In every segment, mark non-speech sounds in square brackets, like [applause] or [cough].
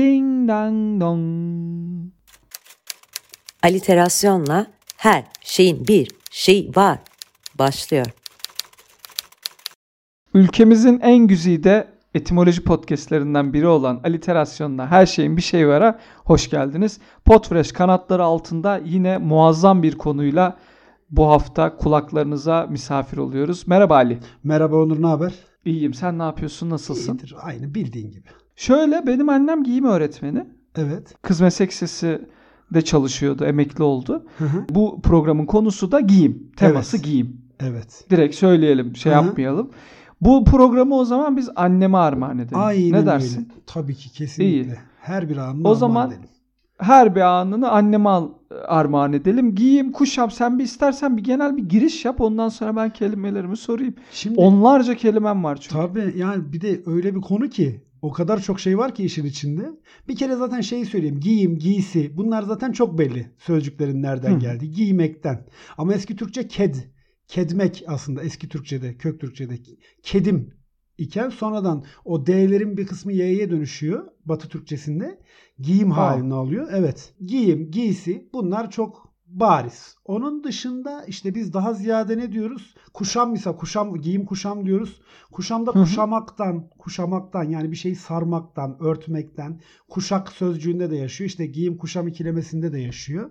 Ding dang dong. Aliterasyonla her şeyin bir şey var başlıyor. Ülkemizin en güzide etimoloji podcastlerinden biri olan Aliterasyon'la her şeyin bir şey var'a hoş geldiniz. Podfresh kanatları altında yine muazzam bir konuyla bu hafta kulaklarınıza misafir oluyoruz. Merhaba Ali. Merhaba Onur, ne haber? İyiyim. Sen ne yapıyorsun? Nasılsın? İyidir, aynı bildiğin gibi. Şöyle benim annem giyim öğretmeni. Evet. Kız meslek lisesi de çalışıyordu, emekli oldu. Hı hı. Bu programın konusu da giyim. Teması Evet. giyim. Evet. Direkt söyleyelim, şey Hı hı. yapmayalım. Bu programı o zaman biz anneme armağan edelim. Aynen ne dersin? öyle. Tabii ki kesinlikle. İyi. Her bir anını O zaman- edelim. Her bir anını anneme al, armağan edelim. Giyim, kuşam sen bir istersen bir genel bir giriş yap. Ondan sonra ben kelimelerimi sorayım. Şimdi Onlarca kelimem var çünkü. tabii yani bir de öyle bir konu ki o kadar çok şey var ki işin içinde. Bir kere zaten şeyi söyleyeyim. Giyim, giysi bunlar zaten çok belli sözcüklerin nereden Hı. geldiği. Giymekten. Ama eski Türkçe ked. Kedmek aslında eski Türkçe'de, kök Türkçe'de kedim iken sonradan o D'lerin bir kısmı Y'ye dönüşüyor Batı Türkçesinde. Giyim Aa. halini alıyor. Evet. Giyim, giysi bunlar çok bariz. Onun dışında işte biz daha ziyade ne diyoruz? Kuşam mesela kuşam giyim kuşam diyoruz. Kuşamda kuşamaktan, kuşamaktan yani bir şeyi sarmaktan, örtmekten, kuşak sözcüğünde de yaşıyor. İşte giyim kuşam ikilemesinde de yaşıyor.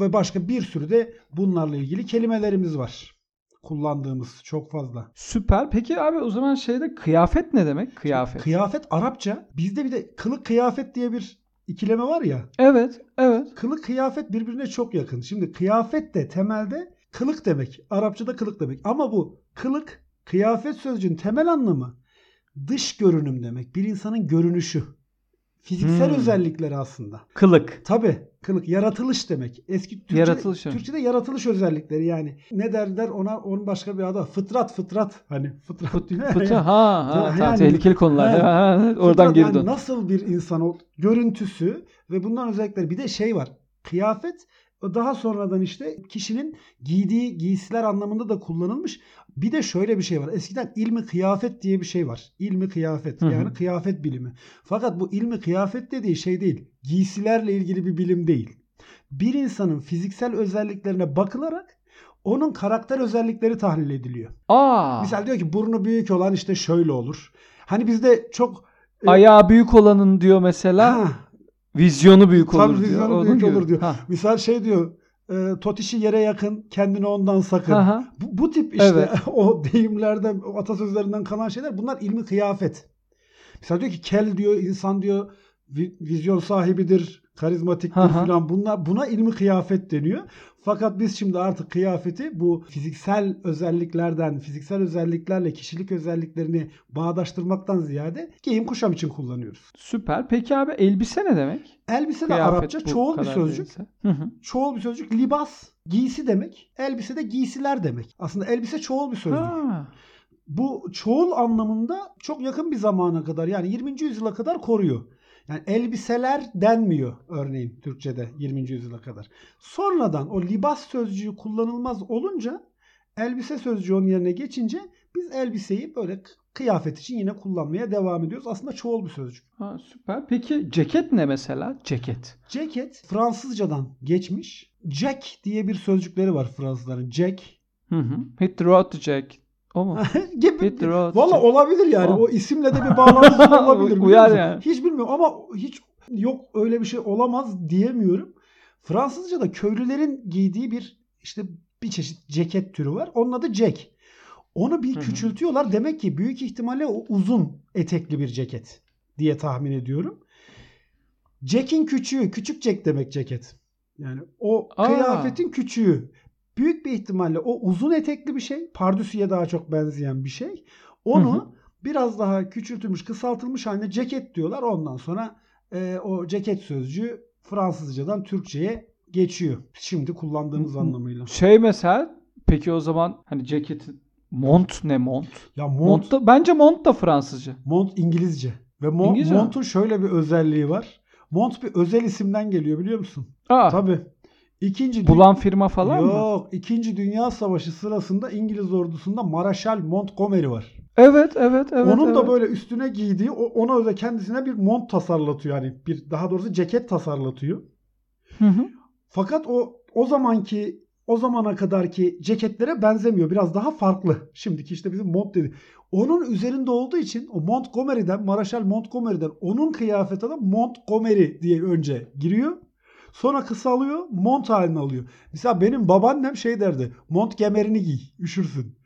Ve başka bir sürü de bunlarla ilgili kelimelerimiz var. Kullandığımız çok fazla. Süper. Peki abi o zaman şeyde kıyafet ne demek? Kıyafet. Kıyafet Arapça. Bizde bir de kılık kıyafet diye bir ikileme var ya. evet, evet. Kılık kıyafet birbirine çok yakın. Şimdi kıyafet de temelde kılık demek. Arapçada kılık demek. Ama bu kılık kıyafet sözcüğün temel anlamı dış görünüm demek. Bir insanın görünüşü. Fiziksel Hmm. özellikleri aslında. Kılık. Tabi kılık yaratılış demek. Eski Türkçe, Yaratılış. Türkçe'de yaratılış özellikleri yani. Ne derler ona onun başka bir adı. Fıtrat fıtrat. Hani fıtrat Fıt, [laughs] fıtı ha ha [laughs] Yani- tamam, tehlikeli konular. [laughs] Ha. Ha, Oradan Fıtrat geri yani nasıl bir insan ol görüntüsü ve bundan özellikleri bir de şey var. Kıyafet daha sonradan işte kişinin giydiği giysiler anlamında da kullanılmış. Bir de şöyle bir şey var. Eskiden ilmi kıyafet diye bir şey var. İlmi kıyafet Hı hı. yani kıyafet bilimi. Fakat bu ilmi kıyafet dediği şey değil. Giysilerle ilgili bir bilim değil. Bir insanın fiziksel özelliklerine bakılarak onun karakter özellikleri tahlil ediliyor. Aa. Misal diyor ki burnu büyük olan işte şöyle olur. Hani bizde çok e, Ayağı büyük olanın diyor mesela Ha, vizyonu büyük Tabii olur diyor. vizyonu Onun büyük gibi. olur diyor. Ha. Misal şey diyor. E, totişi yere yakın kendini ondan sakın. Aha. Bu, bu tip işte Evet. [laughs] o deyimlerden, o atasözlerinden kalan şeyler bunlar ilmi kıyafet. Mesela diyor ki kel diyor insan diyor vi- vizyon sahibidir, karizmatiktir Aha. falan. Bunlar buna ilmi kıyafet deniyor. Fakat biz şimdi artık kıyafeti bu fiziksel özelliklerden, fiziksel özelliklerle kişilik özelliklerini bağdaştırmaktan ziyade giyim kuşam için kullanıyoruz. Süper. Peki abi elbise ne demek? Elbise de Kıyafet Arapça çoğul bir sözcük. değilse. Hı hı. çoğul bir sözcük. Libas giysi demek. Elbise de giysiler demek. Aslında elbise çoğul bir sözcük. Ha. Bu çoğul anlamında çok yakın bir zamana kadar yani 20. yüzyıla kadar koruyor. Yani elbiseler denmiyor örneğin Türkçe'de 20. yüzyıla kadar. Sonradan o libas sözcüğü kullanılmaz olunca elbise sözcüğü onun yerine geçince biz elbiseyi böyle kıyafet için yine kullanmaya devam ediyoruz. Aslında çoğul bir sözcük. Ha, süper. Peki ceket ne mesela? Ceket. Ceket Fransızcadan geçmiş. Jack diye bir sözcükleri var Fransızların. Jack Hı hı. Hit the road to Jack. O mu? [laughs] gibi. Valla olabilir yani. Oh. O isimle de bir bağlantısı [laughs] olabilir. Uyar yani. Hiç bilmiyorum ama hiç yok öyle bir şey olamaz diyemiyorum. Fransızca'da köylülerin giydiği bir işte bir çeşit ceket türü var. Onun adı Jack. Onu bir Hı hı. küçültüyorlar. Demek ki büyük ihtimalle o uzun etekli bir ceket diye tahmin ediyorum. Jack'in küçüğü, küçük Jack demek ceket. Yani o Aa. kıyafetin küçüğü. Büyük bir ihtimalle o uzun etekli bir şey. Pardüsüye daha çok benzeyen bir şey. Onu Hı hı. biraz daha küçültülmüş, kısaltılmış haline ceket diyorlar. Ondan sonra e, o ceket sözcüğü Fransızcadan Türkçe'ye geçiyor. Şimdi kullandığımız Hı anlamıyla. Şey mesela peki o zaman hani ceketin mont ne mont? Ya mont, Mont da, bence mont da Fransızca. mont İngilizce. Ve mon- İngilizce mi? montun şöyle bir özelliği var. Mont bir özel isimden geliyor biliyor musun? Aa, Tabii. İkinci bulan firma falan mı? Yok. İkinci Dünya Savaşı sırasında İngiliz ordusunda Maraşal Montgomery var. Evet, evet, evet. Onun da evet. böyle üstüne giydiği ona özel kendisine bir mont tasarlatıyor yani bir daha doğrusu ceket tasarlatıyor. Hı hı. Fakat o o zamanki o zamana kadarki ceketlere benzemiyor. Biraz daha farklı. Şimdiki işte bizim mont dedi. Onun üzerinde olduğu için o Montgomery'den Maraşal Montgomery'den onun kıyafeti de Montgomery diye önce giriyor. Sonra kısalıyor, mont halini alıyor. Mesela benim babaannem şey derdi. Mont kemerini giy, üşürsün.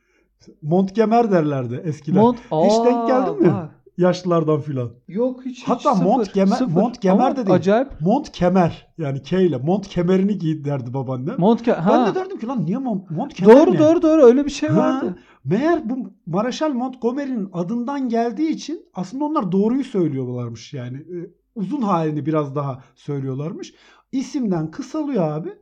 Mont kemer derlerdi eskiden. Mont, Hiç denk geldin mi? bak. Yaşlılardan filan. Yok hiç hiç Hatta sıfır, mont kemer- sıfır. mont kemer Ama de değil. Acayip. Mont kemer yani K ile mont kemerini giy derdi babaannem. Mont ke- ha. Ben de derdim ki lan niye mont, mont kemer Doğru ne? doğru doğru öyle bir şey Ha, vardı. Meğer bu Maraşal Montgomery'nin adından geldiği için aslında onlar doğruyu söylüyorlarmış yani. Uzun halini biraz daha söylüyorlarmış. İsimden kısalıyor abi.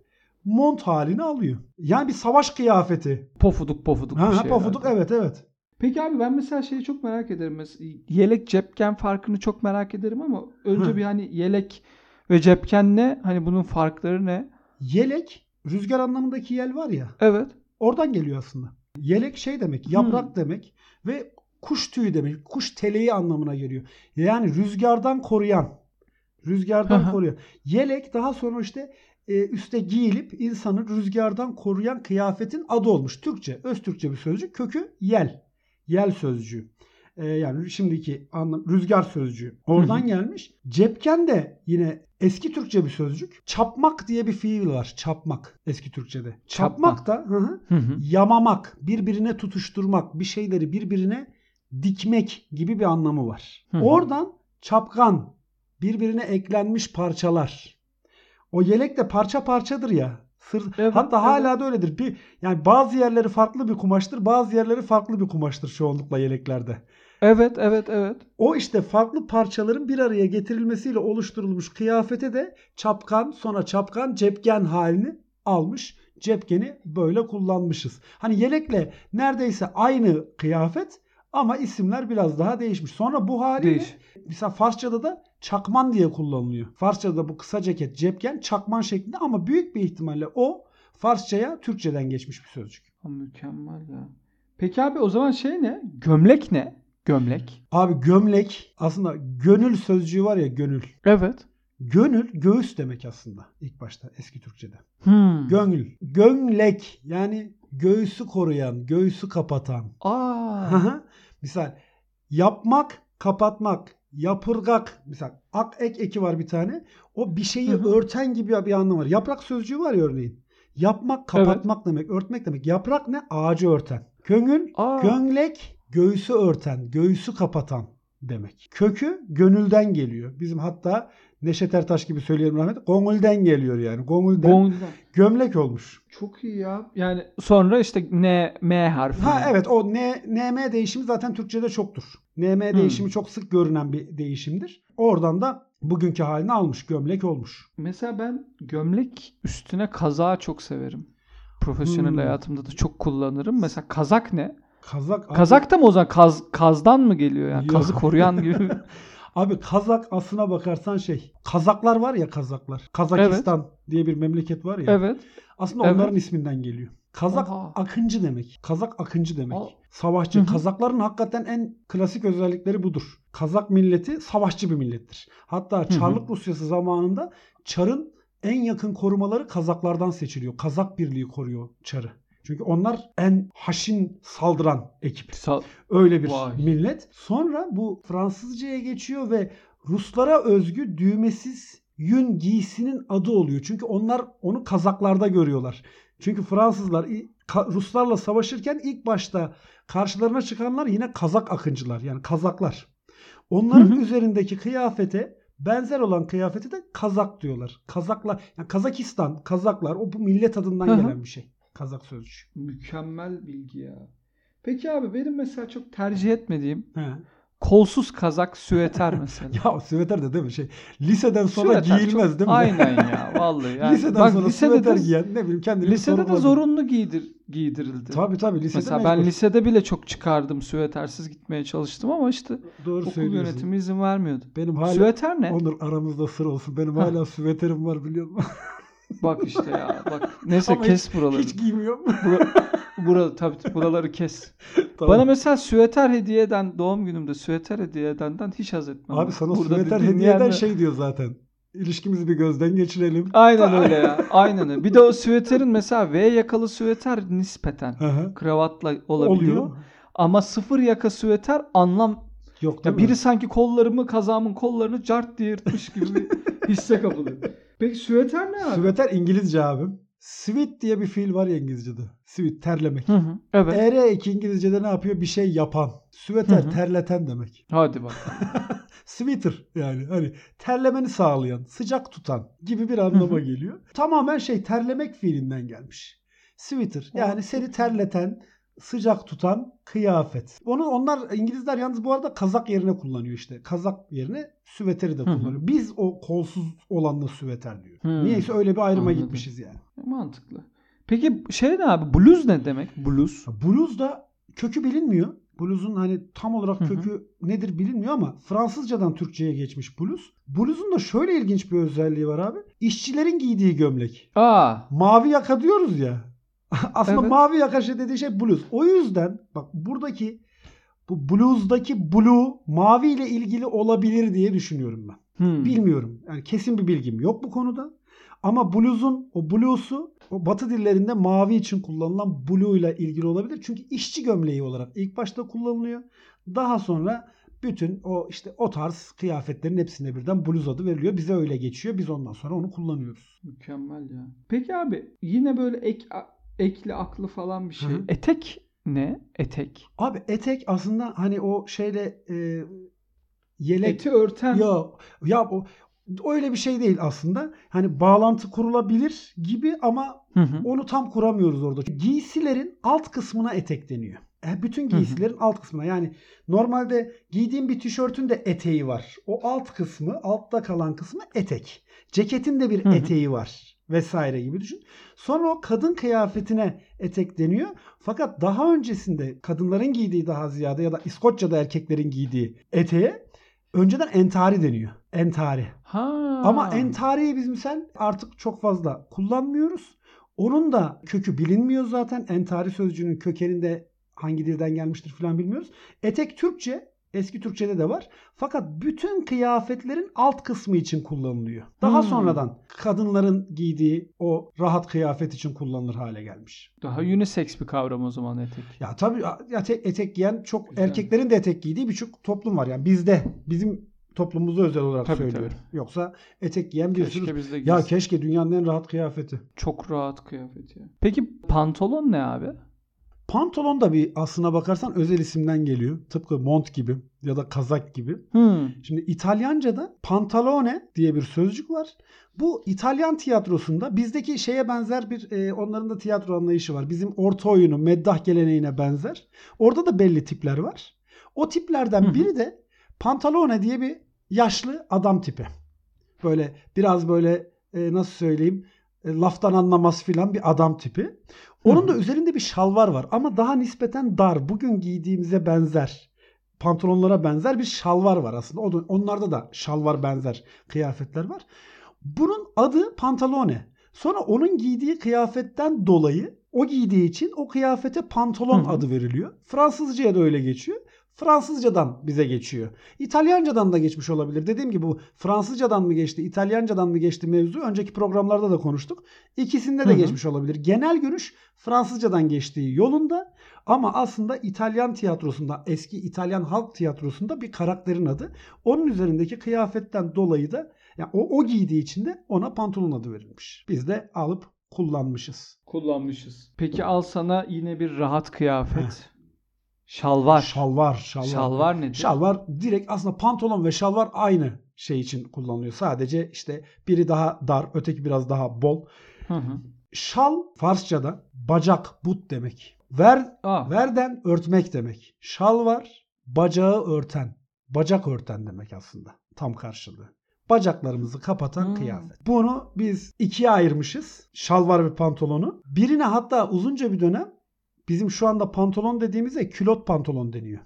Mont halini alıyor. Yani bir savaş kıyafeti. Pofuduk pofuduk Ha, bir ha, şey. pofuduk herhalde. evet evet. Peki abi ben mesela şeyi çok merak ederim. Mesela yelek cepken farkını çok merak ederim ama önce Hı. bir hani yelek ve cepken ne? Hani bunun farkları ne? Yelek rüzgar anlamındaki yel var ya. Evet. Oradan geliyor aslında. Yelek şey demek, yaprak demek ve kuş tüyü demek, kuş teleği anlamına geliyor. Yani rüzgardan koruyan, rüzgardan hı. koruyan. Yelek daha sonra işte e, üste giyilip insanı rüzgardan koruyan kıyafetin adı olmuş. Türkçe, öz Türkçe bir sözcük. Kökü yel, yel sözcüğü. E, yani şimdiki anlam rüzgar sözcüğü. Oradan gelmiş. Cepken de yine eski Türkçe bir sözcük. Çapmak diye bir fiil var. Çapmak eski Türkçede. Çapmak, Çapmak. da hı hı, Hı hı. yamamak, birbirine tutuşturmak, bir şeyleri birbirine dikmek gibi bir anlamı var. Hı hı. Oradan çapkan, birbirine eklenmiş parçalar. O yelek de parça parçadır ya. Sır, Evet, hatta evet. hala da öyledir. Bir yani bazı yerleri farklı bir kumaştır, bazı yerleri farklı bir kumaştır çoğunlukla yeleklerde. Evet evet evet. O işte farklı parçaların bir araya getirilmesiyle oluşturulmuş kıyafete de çapkan sonra çapkan cepken halini almış. Cepkeni böyle kullanmışız. Hani yelekle neredeyse aynı kıyafet ama isimler biraz daha değişmiş. Sonra bu haliyle Değiş. mesela Farsçada da çakman diye kullanılıyor. Farsçada bu kısa ceket cepken çakman şeklinde ama büyük bir ihtimalle o Farsçaya Türkçeden geçmiş bir sözcük. Ha, mükemmel ya. Peki abi o zaman şey ne? Gömlek ne? Gömlek. Abi gömlek aslında gönül sözcüğü var ya gönül. Evet. Gönül göğüs demek aslında ilk başta eski Türkçede. Hmm. Gönül. Gönlek yani göğüsü koruyan, göğüsü kapatan. Aa. Misal yapmak, kapatmak, yapırgak. Misal ak ek eki var bir tane. O bir şeyi Hı hı. örten gibi bir anlam var. Yaprak sözcüğü var ya örneğin. Yapmak, kapatmak demek, örtmek demek. Yaprak ne? Ağacı örten. Gönül, Aa. gönlek, göğüsü örten, göğüsü kapatan demek. Kökü gönülden geliyor. Bizim hatta Neşet Ertaş gibi söyleyelim rahmet. Gongülden geliyor yani. Gongülden. Gongülden. gömlek olmuş. Çok iyi ya. Yani sonra işte N, M harfi. Ha evet o N, NM değişimi zaten Türkçe'de çoktur. NM Hmm. değişimi çok sık görünen bir değişimdir. Oradan da bugünkü halini almış. Gömlek olmuş. Mesela ben gömlek üstüne kazağı çok severim. Profesyonel Hmm. hayatımda da çok kullanırım. Mesela kazak ne? Kazak Kazak da mı o zaman kaz, kazdan mı geliyor yani? Yok. Kazı koruyan gibi. [laughs] Abi Kazak aslına bakarsan şey. Kazaklar var ya Kazaklar. Kazakistan diye bir memleket var ya. evet. Aslında Evet. onların isminden geliyor. Kazak Oha. akıncı demek. Kazak akıncı demek. Aa. Savaşçı. Hı hı. Kazakların hakikaten en klasik özellikleri budur. Kazak milleti savaşçı bir millettir. Hatta hı. Çarlık Rusyası zamanında Çar'ın en yakın korumaları Kazaklardan seçiliyor. Kazak Birliği koruyor Çar'ı. Çünkü onlar en haşin saldıran ekip. Sa- Öyle bir Vay. millet. Sonra bu Fransızcaya geçiyor ve Ruslara özgü düğmesiz yün giysinin adı oluyor. Çünkü onlar onu Kazaklarda görüyorlar. Çünkü Fransızlar Ruslarla savaşırken ilk başta karşılarına çıkanlar yine Kazak akıncılar yani Kazaklar. Onların Hı hı. üzerindeki kıyafete benzer olan kıyafete de Kazak diyorlar. Kazaklar yani Kazakistan, Kazaklar o bu millet adından Hı hı. gelen bir şey. Kazak sözcüğü. Mükemmel bilgi ya. Peki abi benim mesela çok tercih etmediğim He. kolsuz kazak süveter [laughs] mesela. Ya süveter de değil mi şey? Liseden sonra Süveter giyilmez çok- değil mi? Aynen ya [laughs] vallahi. Yani. liseden Bak, sonra lisede süveter de, giyen ne bileyim kendini lisede de sorguladı. zorunlu giydir, giydirildi. Tabii tabii lisede Mesela ben lisede bile çok çıkardım süvetersiz gitmeye çalıştım ama işte Doğru okul yönetimi izin vermiyordu. Benim hala Süveter ne? Onur aramızda sır olsun. Benim Ha. hala süveterim var biliyor musun? [laughs] Bak işte ya bak. [laughs] Neyse Ama kes buraları. Hiç giymiyorum. Bura- [laughs] Burada tabii buraları kes. Tamam. Bana mesela süveter hediye eden doğum günümde süveter hediye edenden hiç haz etmem. Abi sana Burada süveter hediye eden şey diyor zaten. İlişkimizi bir gözden geçirelim. Aynen [laughs] öyle ya. Aynen öyle. Bir de o süveterin mesela V yakalı süveter nispeten hı. kravatla olabiliyor. Oluyor. Ama sıfır yaka süveter anlam Yok ya mi? biri sanki kollarımı kazağımın kollarını cart diye yırtmış gibi bir hisse kapılıyor. Peki süveter ne abi? Süveter İngilizce abim. Sweat diye bir fiil var ya İngilizce'de. Sweat terlemek. Hı hı. Evet. ER eki İngilizce'de ne yapıyor? Bir şey yapan. Süveter Hı hı. terleten demek. Hadi bak. [laughs] Sweater yani hani terlemeni sağlayan, sıcak tutan gibi bir anlama geliyor. Tamamen şey terlemek fiilinden gelmiş. Sweater yani seni terleten, sıcak tutan kıyafet. Onu onlar İngilizler yalnız bu arada kazak yerine kullanıyor işte. Kazak yerine süveteri de Hı hı. kullanıyor. Biz o kolsuz olanla süveter diyor. Hı. Niyeyse öyle bir ayrıma Anladım. gitmişiz yani. Mantıklı. Peki şey ne abi? Blues ne demek? Blues. Blues da kökü bilinmiyor. Blues'un hani tam olarak Hı hı. kökü nedir bilinmiyor ama Fransızcadan Türkçe'ye geçmiş blues. Blues'un da şöyle ilginç bir özelliği var abi. İşçilerin giydiği gömlek. Aa. Mavi yaka diyoruz ya. [laughs] Aslında Evet. mavi yaka şey dediği şey blues. O yüzden bak buradaki bu blues'daki blue mavi ile ilgili olabilir diye düşünüyorum ben. Hmm. Bilmiyorum. Yani kesin bir bilgim yok bu konuda. Ama blues'un o blues'u o batı dillerinde mavi için kullanılan blue ile ilgili olabilir. Çünkü işçi gömleği olarak ilk başta kullanılıyor. Daha sonra bütün o işte o tarz kıyafetlerin hepsine birden bluz adı veriliyor. Bize öyle geçiyor. Biz ondan sonra onu kullanıyoruz. Mükemmel ya. Peki abi yine böyle ek ekli aklı falan bir şey. Hı hı. Etek ne? Etek. Abi etek aslında hani o şeyle e, yelek Eti örten. ya ya o öyle bir şey değil aslında. Hani bağlantı kurulabilir gibi ama Hı hı. Onu tam kuramıyoruz orada. Giysilerin alt kısmına etek deniyor. E, Bütün Hı hı. giysilerin alt kısmına. Yani normalde giydiğim bir tişörtün de eteği var. O alt kısmı, altta kalan kısmı etek. Ceketin de bir Hı hı. eteği var vesaire gibi düşün. Sonra o kadın kıyafetine etek deniyor. Fakat daha öncesinde kadınların giydiği daha ziyade ya da İskoçya'da erkeklerin giydiği eteğe önceden entari deniyor. Entari. Ha. Ama entariyi biz misal artık çok fazla kullanmıyoruz. Onun da kökü bilinmiyor zaten. Entari sözcüğünün kökeninde hangi dilden gelmiştir falan bilmiyoruz. Etek Türkçe, eski Türkçede de var. Fakat bütün kıyafetlerin alt kısmı için kullanılıyor. Daha Hmm. sonradan kadınların giydiği o rahat kıyafet için kullanılır hale gelmiş. Daha unisex bir kavram o zaman etek. Ya tabii ya te- etek giyen çok Güzel. erkeklerin de etek giydiği birçok toplum var. Yani bizde bizim toplumumuza özel olarak Tabii, söylüyorum. Yoksa etek giyen bir sürü Keşke biz de Ya keşke dünyanın en rahat kıyafeti. Çok rahat kıyafet ya. Peki pantolon ne abi? Pantolon da bir aslına bakarsan özel isimden geliyor. Tıpkı mont gibi ya da kazak gibi. Hmm. Şimdi İtalyanca'da pantalone diye bir sözcük var. Bu İtalyan tiyatrosunda bizdeki şeye benzer bir e, onların da tiyatro anlayışı var. Bizim orta oyunu, meddah geleneğine benzer. Orada da belli tipler var. O tiplerden biri de pantalone diye bir yaşlı adam tipi. Böyle biraz böyle e, nasıl söyleyeyim e, laftan anlamaz filan bir adam tipi. Onun da üzerinde bir şalvar var ama daha nispeten dar. Bugün giydiğimize benzer pantolonlara benzer bir şalvar var aslında. Onlarda da şalvar benzer kıyafetler var. Bunun adı pantalone. Sonra onun giydiği kıyafetten dolayı o giydiği için o kıyafete pantolon adı veriliyor. Fransızcaya da öyle geçiyor. Fransızcadan bize geçiyor. İtalyancadan da geçmiş olabilir. Dediğim gibi bu Fransızcadan mı geçti, İtalyancadan mı geçti mevzu önceki programlarda da konuştuk. İkisinde de Hı hı. geçmiş olabilir. Genel görüş Fransızcadan geçtiği yolunda ama aslında İtalyan tiyatrosunda, eski İtalyan halk tiyatrosunda bir karakterin adı. Onun üzerindeki kıyafetten dolayı da yani o, o giydiği için de ona pantolon adı verilmiş. Biz de alıp kullanmışız. Kullanmışız. Peki al sana yine bir rahat kıyafet. Şalvar. Şalvar, şalvar. Şalvar nedir? Şalvar direkt aslında pantolon ve şalvar aynı şey için kullanılıyor. Sadece işte biri daha dar, öteki biraz daha bol. Hı hı. Şal Farsçada bacak, but demek. Ver, Aa. verden örtmek demek. Şal var, bacağı örten. Bacak örten demek aslında. Tam karşılığı. Bacaklarımızı kapatan Hmm. kıyafet. Bunu biz ikiye ayırmışız. Şalvar ve pantolonu. Birine hatta uzunca bir dönem bizim şu anda pantolon dediğimize külot pantolon deniyor.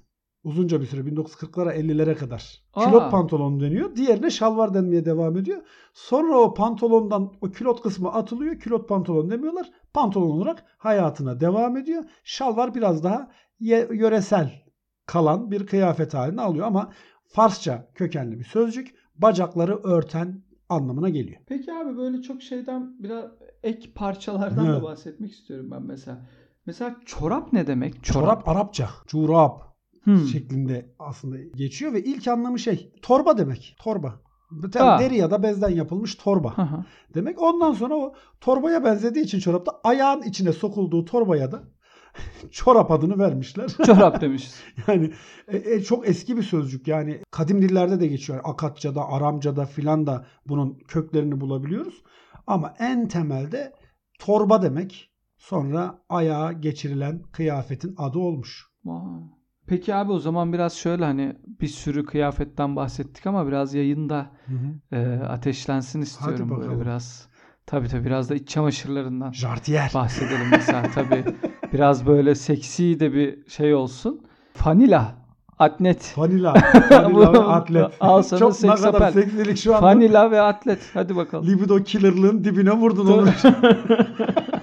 Uzunca bir süre 1940'lara 50'lere kadar. Aa. Külot pantolon deniyor. Diğerine şalvar denmeye devam ediyor. Sonra o pantolondan o külot kısmı atılıyor. Külot pantolon demiyorlar. Pantolon olarak hayatına devam ediyor. Şalvar biraz daha yöresel kalan bir kıyafet halini alıyor ama Farsça kökenli bir sözcük. Bacakları örten anlamına geliyor. Peki abi böyle çok şeyden biraz ek parçalardan da bahsetmek istiyorum ben mesela. Mesela çorap ne demek? Çorap Arapça. Çorap Hmm. şeklinde aslında geçiyor ve ilk anlamı şey torba demek. Torba. Aa. deri ya da bezden yapılmış torba Hı hı. demek. Ondan sonra o torbaya benzediği için çorapta ayağın içine sokulduğu torbaya da [laughs] çorap adını vermişler. [laughs] Çorap demişiz. yani e, e, çok eski bir sözcük. Yani kadim dillerde de geçiyor. Akatça'da, Aramca'da filan da bunun köklerini bulabiliyoruz. Ama en temelde torba demek. Sonra ayağa geçirilen kıyafetin adı olmuş. Peki abi o zaman biraz şöyle hani bir sürü kıyafetten bahsettik ama biraz yayında e, ateşlensin istiyorum böyle bakalım. biraz. Tabii tabii biraz da iç çamaşırlarından Jartiyer. bahsedelim mesela [laughs] tabii. Biraz böyle seksi de bir şey olsun. Fanila, atlet. Vanilla. [laughs] Vanilla ve atlet. Al sana Çok ne kadar seksilik şu anda. Fanila ve atlet. Hadi bakalım. Libido killer'lığın dibine vurdun onu. [laughs]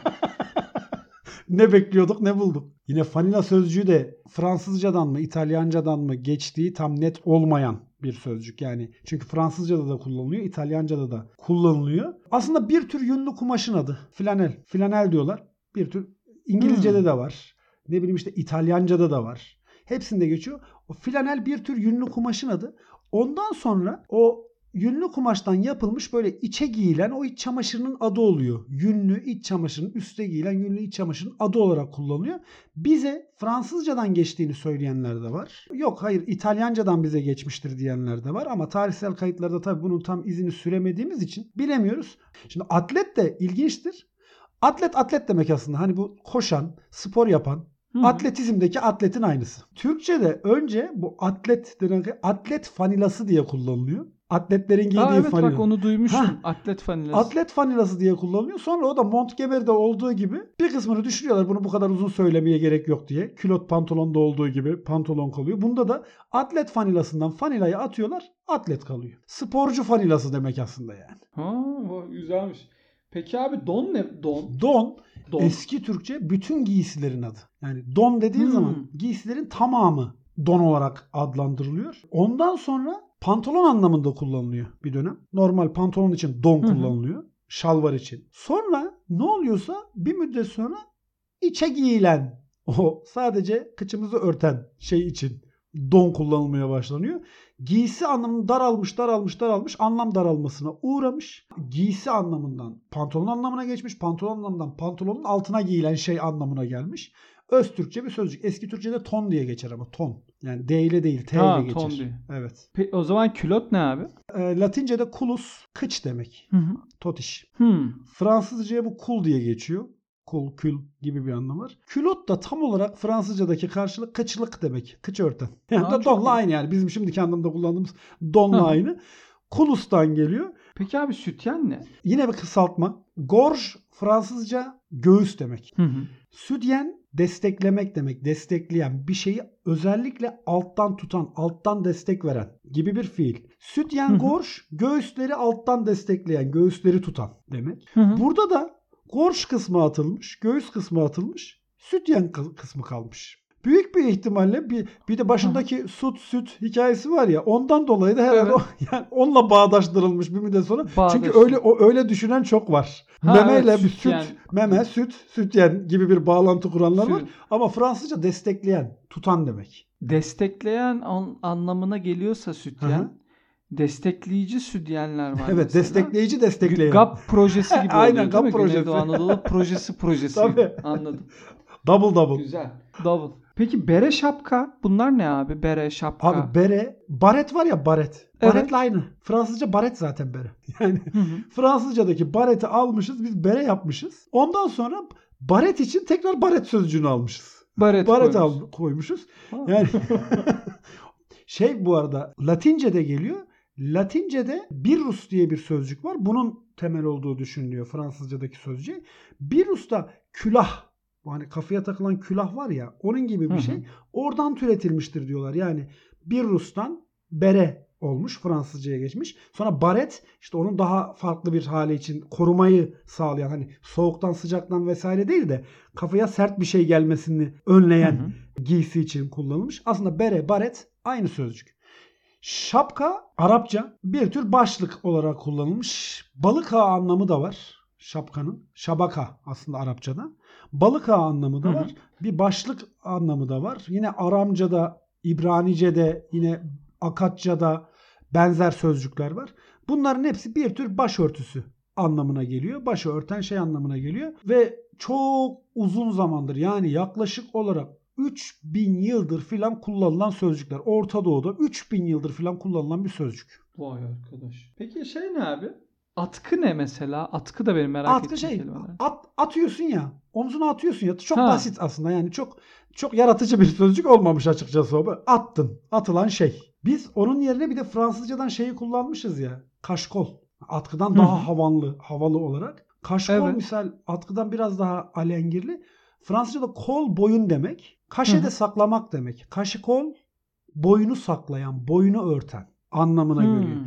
[laughs] ne bekliyorduk ne bulduk. Yine fanila sözcüğü de Fransızcadan mı İtalyancadan mı geçtiği tam net olmayan bir sözcük. Yani çünkü Fransızcada da kullanılıyor, İtalyancada da kullanılıyor. Aslında bir tür yünlü kumaşın adı. Flanel. Flanel diyorlar. Bir tür İngilizce'de Hmm. de var. Ne bileyim işte İtalyanca'da da var. Hepsinde geçiyor. O flanel bir tür yünlü kumaşın adı. Ondan sonra o yünlü kumaştan yapılmış böyle içe giyilen o iç çamaşırının adı oluyor. Yünlü iç çamaşırın üstte giyilen yünlü iç çamaşırın adı olarak kullanılıyor. Bize Fransızcadan geçtiğini söyleyenler de var. Yok hayır İtalyancadan bize geçmiştir diyenler de var ama tarihsel kayıtlarda tabii bunun tam izini süremediğimiz için bilemiyoruz. Şimdi atlet de ilginçtir. Atlet atlet demek aslında. Hani bu koşan, spor yapan, Hı. Atletizmdeki atletin aynısı. Türkçe'de önce bu atlet denen atlet fanilası diye kullanılıyor. Atletlerin giydiği Aa, evet fanila. bak onu duymuştum. Ha. Atlet fanilası. Atlet fanilası diye kullanılıyor. Sonra o da Montgomery'de olduğu gibi bir kısmını düşürüyorlar. Bunu bu kadar uzun söylemeye gerek yok diye. Külot pantolonda olduğu gibi pantolon kalıyor. Bunda da atlet fanilasından fanilayı atıyorlar. Atlet kalıyor. Sporcu fanilası demek aslında yani. Ha, güzelmiş. Peki abi don ne? Don. Don Don. Eski Türkçe bütün giysilerin adı. Yani don dediğin Hmm. zaman giysilerin tamamı don olarak adlandırılıyor. Ondan sonra pantolon anlamında kullanılıyor bir dönem. Normal pantolon için don Hı hı. kullanılıyor. Şalvar için. Sonra ne oluyorsa bir müddet sonra içe giyilen o sadece kıçımızı örten şey için don kullanılmaya başlanıyor. Giysi anlamını daralmış, daralmış, daralmış, anlam daralmasına uğramış. Giysi anlamından pantolon anlamına geçmiş. Pantolon anlamından pantolonun altına giyilen şey anlamına gelmiş. Öz Türkçe bir sözcük. Eski Türkçe'de ton diye geçer ama ton. Yani D ile değil T Ha, ile geçer. ton diye. Evet. Pe- o zaman külot ne abi? E, Latince'de kulus kıç demek. Hı hı. Totiş. Hmm. Fransızca'ya bu kul diye geçiyor. Kul, kül gibi bir anlam var. Külot da tam olarak Fransızca'daki karşılık kıçlık demek. Kıç örten. [laughs] Yani çok donla iyi. aynı yani. Bizim şimdiki anlamda kullandığımız donla Hı. aynı. Kulus'tan geliyor. Peki abi sütyen ne? Yine bir kısaltma. Gorge Fransızca göğüs demek. Hı hı. Südyen desteklemek demek. Destekleyen bir şeyi özellikle alttan tutan, alttan destek veren gibi bir fiil. Hı. gorge göğüsleri alttan destekleyen, göğüsleri tutan demek. Hı hı. Burada da gorge kısmı atılmış, göğüs kısmı atılmış, sütyen kı- kısmı kalmış. Büyük bir ihtimalle bir, bir de başındaki süt süt hikayesi var ya ondan dolayı da herhalde Evet. o, [laughs] yani onunla bağdaştırılmış bir müddet sonra. Çünkü Bağdaştır. öyle o öyle düşünen çok var. Ha, Memeyle evet, bir süt, meme, süt, sütyen gibi bir bağlantı kuranlar var. Süt. Ama Fransızca destekleyen, tutan demek. Destekleyen an- anlamına geliyorsa sütyen, Hı hı. destekleyici sütyenler var evet, mesela. destekleyici destekleyen. GAP projesi gibi [laughs] Aynen, oluyor GAP değil mi? projesi. Güneydoğu Anadolu projesi [laughs] projesi. Tabii. Anladım. Double double. Güzel. Double. Peki bere şapka bunlar ne abi? Bere şapka. Abi bere, baret var ya baret. Evet. Baretle aynı. Fransızca baret zaten bere. [laughs] Yani Hı hı. Fransızcadaki bareti almışız, biz bere yapmışız. Ondan sonra baret için tekrar baret sözcüğünü almışız. Baret, Baret koymuş. al, koymuşuz. Ha. Yani [laughs] [laughs] şey bu arada Latince'de geliyor. Latince'de birrus diye bir sözcük var. Bunun temel olduğu düşünülüyor Fransızcadaki sözcüğe. Birrus da külah Bu hani kafaya takılan külah var ya onun gibi bir şey. Oradan türetilmiştir diyorlar. Yani bir Rus'tan bere olmuş Fransızcaya geçmiş. Sonra baret işte onun daha farklı bir hali için korumayı sağlayan hani soğuktan sıcaktan vesaire değil de kafaya sert bir şey gelmesini önleyen Hı hı. giysi için kullanılmış. Aslında bere, baret aynı sözcük. Şapka Arapça bir tür başlık olarak kullanılmış. Balık ağı anlamı da var şapkanın. Şabaka aslında Arapçada. Balık ağı anlamı da Hı hı. var. Bir başlık anlamı da var. Yine Aramca'da, İbranice'de, yine Akatça'da benzer sözcükler var. Bunların hepsi bir tür başörtüsü anlamına geliyor. Başı örten şey anlamına geliyor. Ve çok uzun zamandır yani yaklaşık olarak 3000 yıldır filan kullanılan sözcükler. Orta Doğu'da 3000 yıldır filan kullanılan bir sözcük. Vay arkadaş. Peki şey ne abi? Atkı ne mesela? Atkı da benim merak Atkı ettiğim şey kelimeler. at, atıyorsun ya. Omzuna atıyorsun ya. Çok Ha. basit aslında. Yani çok çok yaratıcı bir sözcük olmamış açıkçası o. Attın. Atılan şey. Biz onun yerine bir de Fransızcadan şeyi kullanmışız ya. Kaşkol. Atkıdan Hı daha havalı, havalı olarak. Kaşkol Evet. misal atkıdan biraz daha alengirli. Fransızca'da kol boyun demek. Kaşe Hı saklamak demek. Kaşı kol boyunu saklayan, boyunu örten anlamına Hmm. geliyor.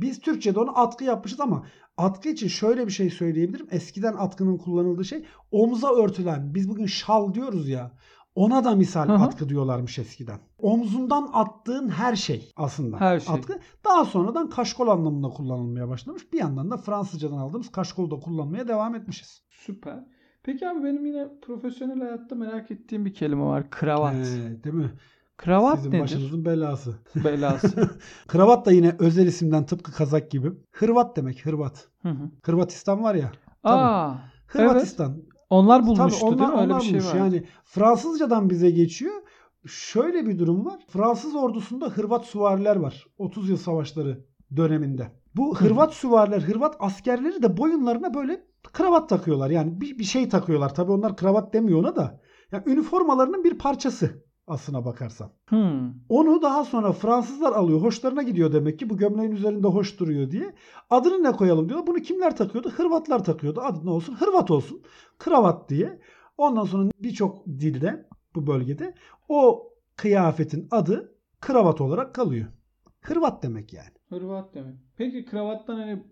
Biz Türkçe'de onu atkı yapmışız ama atkı için şöyle bir şey söyleyebilirim. Eskiden atkının kullanıldığı şey omza örtülen. Biz bugün şal diyoruz ya. Ona da misal Hı hı. atkı diyorlarmış eskiden. Omzundan attığın her şey aslında. Her şey. Atkı. Daha sonradan kaşkol anlamında kullanılmaya başlamış. Bir yandan da Fransızcadan aldığımız kaşkolu da kullanmaya devam etmişiz. Süper. Peki abi benim yine profesyonel hayatta merak ettiğim bir kelime var. Kravat. Ee, değil mi? Kravat Sizin nedir? başınızın belası. Belası. [laughs] Kravat da yine özel isimden tıpkı kazak gibi. Hırvat demek Hırvat. Hı hı. Hırvatistan var ya. Tabii. Aa, Hırvatistan. onlar Tabii bulmuştu onlar, değil mi? Öyle onlar bir şey bulmuş. var. Yani Fransızcadan bize geçiyor. Şöyle bir durum var. Fransız ordusunda Hırvat süvariler var. 30 yıl savaşları döneminde. Bu Hı. Hırvat süvariler, Hırvat askerleri de boyunlarına böyle kravat takıyorlar. Yani bir, bir şey takıyorlar. Tabii onlar kravat demiyor ona da. Yani üniformalarının bir parçası aslına bakarsan. Hmm. Onu daha sonra Fransızlar alıyor. Hoşlarına gidiyor demek ki bu gömleğin üzerinde hoş duruyor diye. Adını ne koyalım diyor. Bunu kimler takıyordu? Hırvatlar takıyordu. Adı ne olsun? Hırvat olsun. Kravat diye. Ondan sonra birçok dilde bu bölgede o kıyafetin adı kravat olarak kalıyor. Hırvat demek yani. Hırvat demek. Peki kravattan hani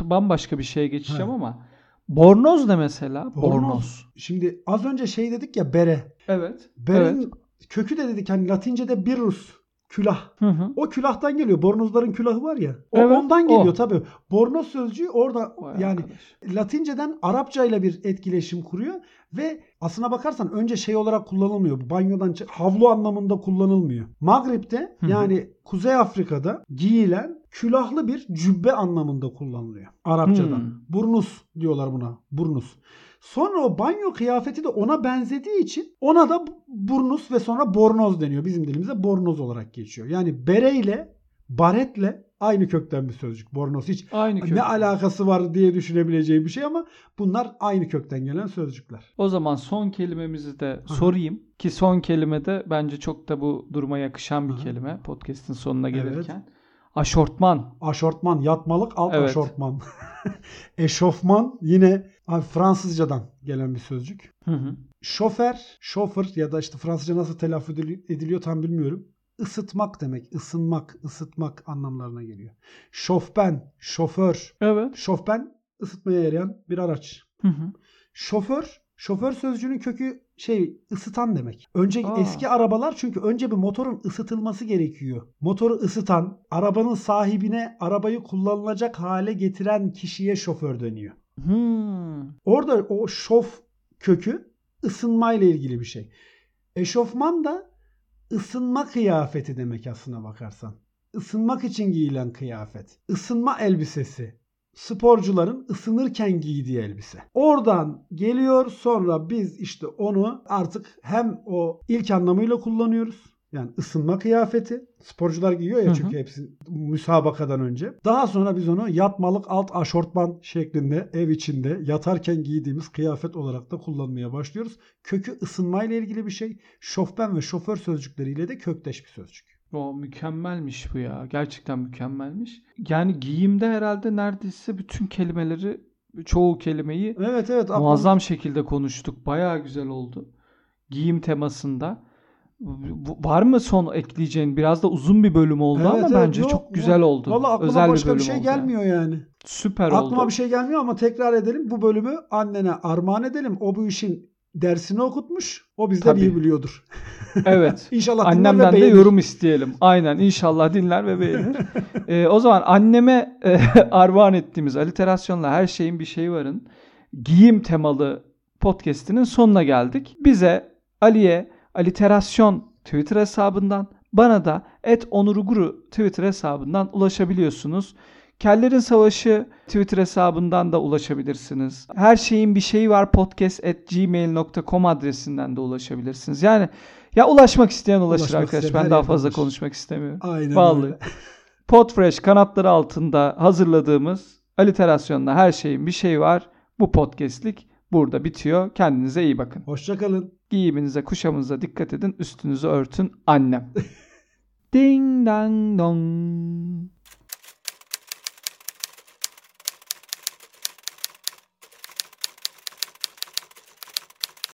bambaşka bir şeye geçeceğim Ha. ama bornoz ne mesela? Bornoz. Bornoz. Şimdi az önce şey dedik ya bere. Evet. Berenin Evet. Kökü de dedik hani Latince'de birus. Külah. Hı hı. O külahtan geliyor. Bornozların külahı var ya. O Evet, ondan geliyor o. tabii. Bornoz sözcüğü orada Vay yani arkadaş. Latinceden Arapça ile bir etkileşim kuruyor ve aslına bakarsan önce şey olarak kullanılmıyor. Bu Banyodan havlu anlamında kullanılmıyor. Maghrib'de Hı hı. yani Kuzey Afrika'da giyilen külahlı bir cübbe anlamında kullanılıyor. Arapçadan. Hmm. Burnus diyorlar buna. Burnus. Sonra o banyo kıyafeti de ona benzediği için ona da burnus ve sonra bornoz deniyor. Bizim dilimize bornoz olarak geçiyor. Yani bereyle, baretle aynı kökten bir sözcük. Bornoz hiç Aynı ne alakası var diye düşünebileceği bir şey ama bunlar aynı kökten gelen sözcükler. O zaman son kelimemizi de hı. sorayım ki son kelime de bence çok da bu duruma yakışan bir Hı kelime podcast'in sonuna Evet. gelirken. Aşortman. Aşortman, yatmalık alt Evet. aşortman. [laughs] Eşofman yine abi Fransızcadan gelen bir sözcük. Hı hı. Şofer, şoför ya da işte Fransızca nasıl telaffuz edili- ediliyor tam bilmiyorum. Isıtmak demek, ısınmak, ısıtmak anlamlarına geliyor. Şofben, şoför. Evet. Şofben ısıtmaya yarayan bir araç. Hı hı. Şoför, şoför sözcüğünün kökü şey ısıtan demek. Önce Aa. eski arabalar çünkü önce bir motorun ısıtılması gerekiyor. Motoru ısıtan, arabanın sahibine arabayı kullanılacak hale getiren kişiye şoför deniyor. Hmm. Orada o şof kökü ısınmayla ilgili bir şey. Eşofman da ısınma kıyafeti demek aslına bakarsan. Isınmak için giyilen kıyafet. Isınma elbisesi. Sporcuların ısınırken giydiği elbise. Oradan geliyor sonra biz işte onu artık hem o ilk anlamıyla kullanıyoruz. Yani ısınma kıyafeti. Sporcular giyiyor Hı ya hı. çünkü hepsi müsabakadan önce. Daha sonra biz onu yatmalık alt aşortman şeklinde ev içinde yatarken giydiğimiz kıyafet olarak da kullanmaya başlıyoruz. Kökü ısınmayla ilgili bir şey. Şofben ve şoför sözcükleriyle de kökleş bir sözcük. O mükemmelmiş bu ya. Gerçekten mükemmelmiş. Yani giyimde herhalde neredeyse bütün kelimeleri çoğu kelimeyi Evet evet. muazzam şekilde konuştuk. Bayağı güzel oldu. Giyim temasında. Var mı son ekleyeceğin? Biraz da uzun bir bölüm oldu Evet, ama evet, bence yok, çok güzel yok. oldu. Valla aklıma Özel başka bir, bölüm şey oldu yani. gelmiyor yani. Süper Aklıma oldu. bir şey gelmiyor ama tekrar edelim. Bu bölümü annene armağan edelim. O bu işin dersini okutmuş. O bizden Tabii. iyi biliyordur. [laughs] Evet. [laughs] İnşallah Annemden de yorum isteyelim. Aynen inşallah dinler ve beğenir. [laughs] Ee, o zaman anneme e, armağan ettiğimiz aliterasyonla her şeyin bir şeyi varın giyim temalı podcast'inin sonuna geldik. Bize Ali'ye aliterasyon Twitter hesabından bana da et onuruguru Twitter hesabından ulaşabiliyorsunuz. Kellerin Savaşı Twitter hesabından da ulaşabilirsiniz. Her şeyin bir şeyi var podcast at gmail.com adresinden de ulaşabilirsiniz. Yani ya ulaşmak isteyen ulaşır Ulaşmak arkadaş. Ben daha fazla ulaşır. konuşmak istemiyorum. Aynen Vallahi. öyle. [laughs] Podfresh kanatları altında hazırladığımız aliterasyonla her şeyin bir şeyi var. Bu podcastlik burada bitiyor. Kendinize iyi bakın. Hoşçakalın. Giyiminize, kuşamınıza dikkat edin. Üstünüzü örtün annem. [laughs] Ding dang dong.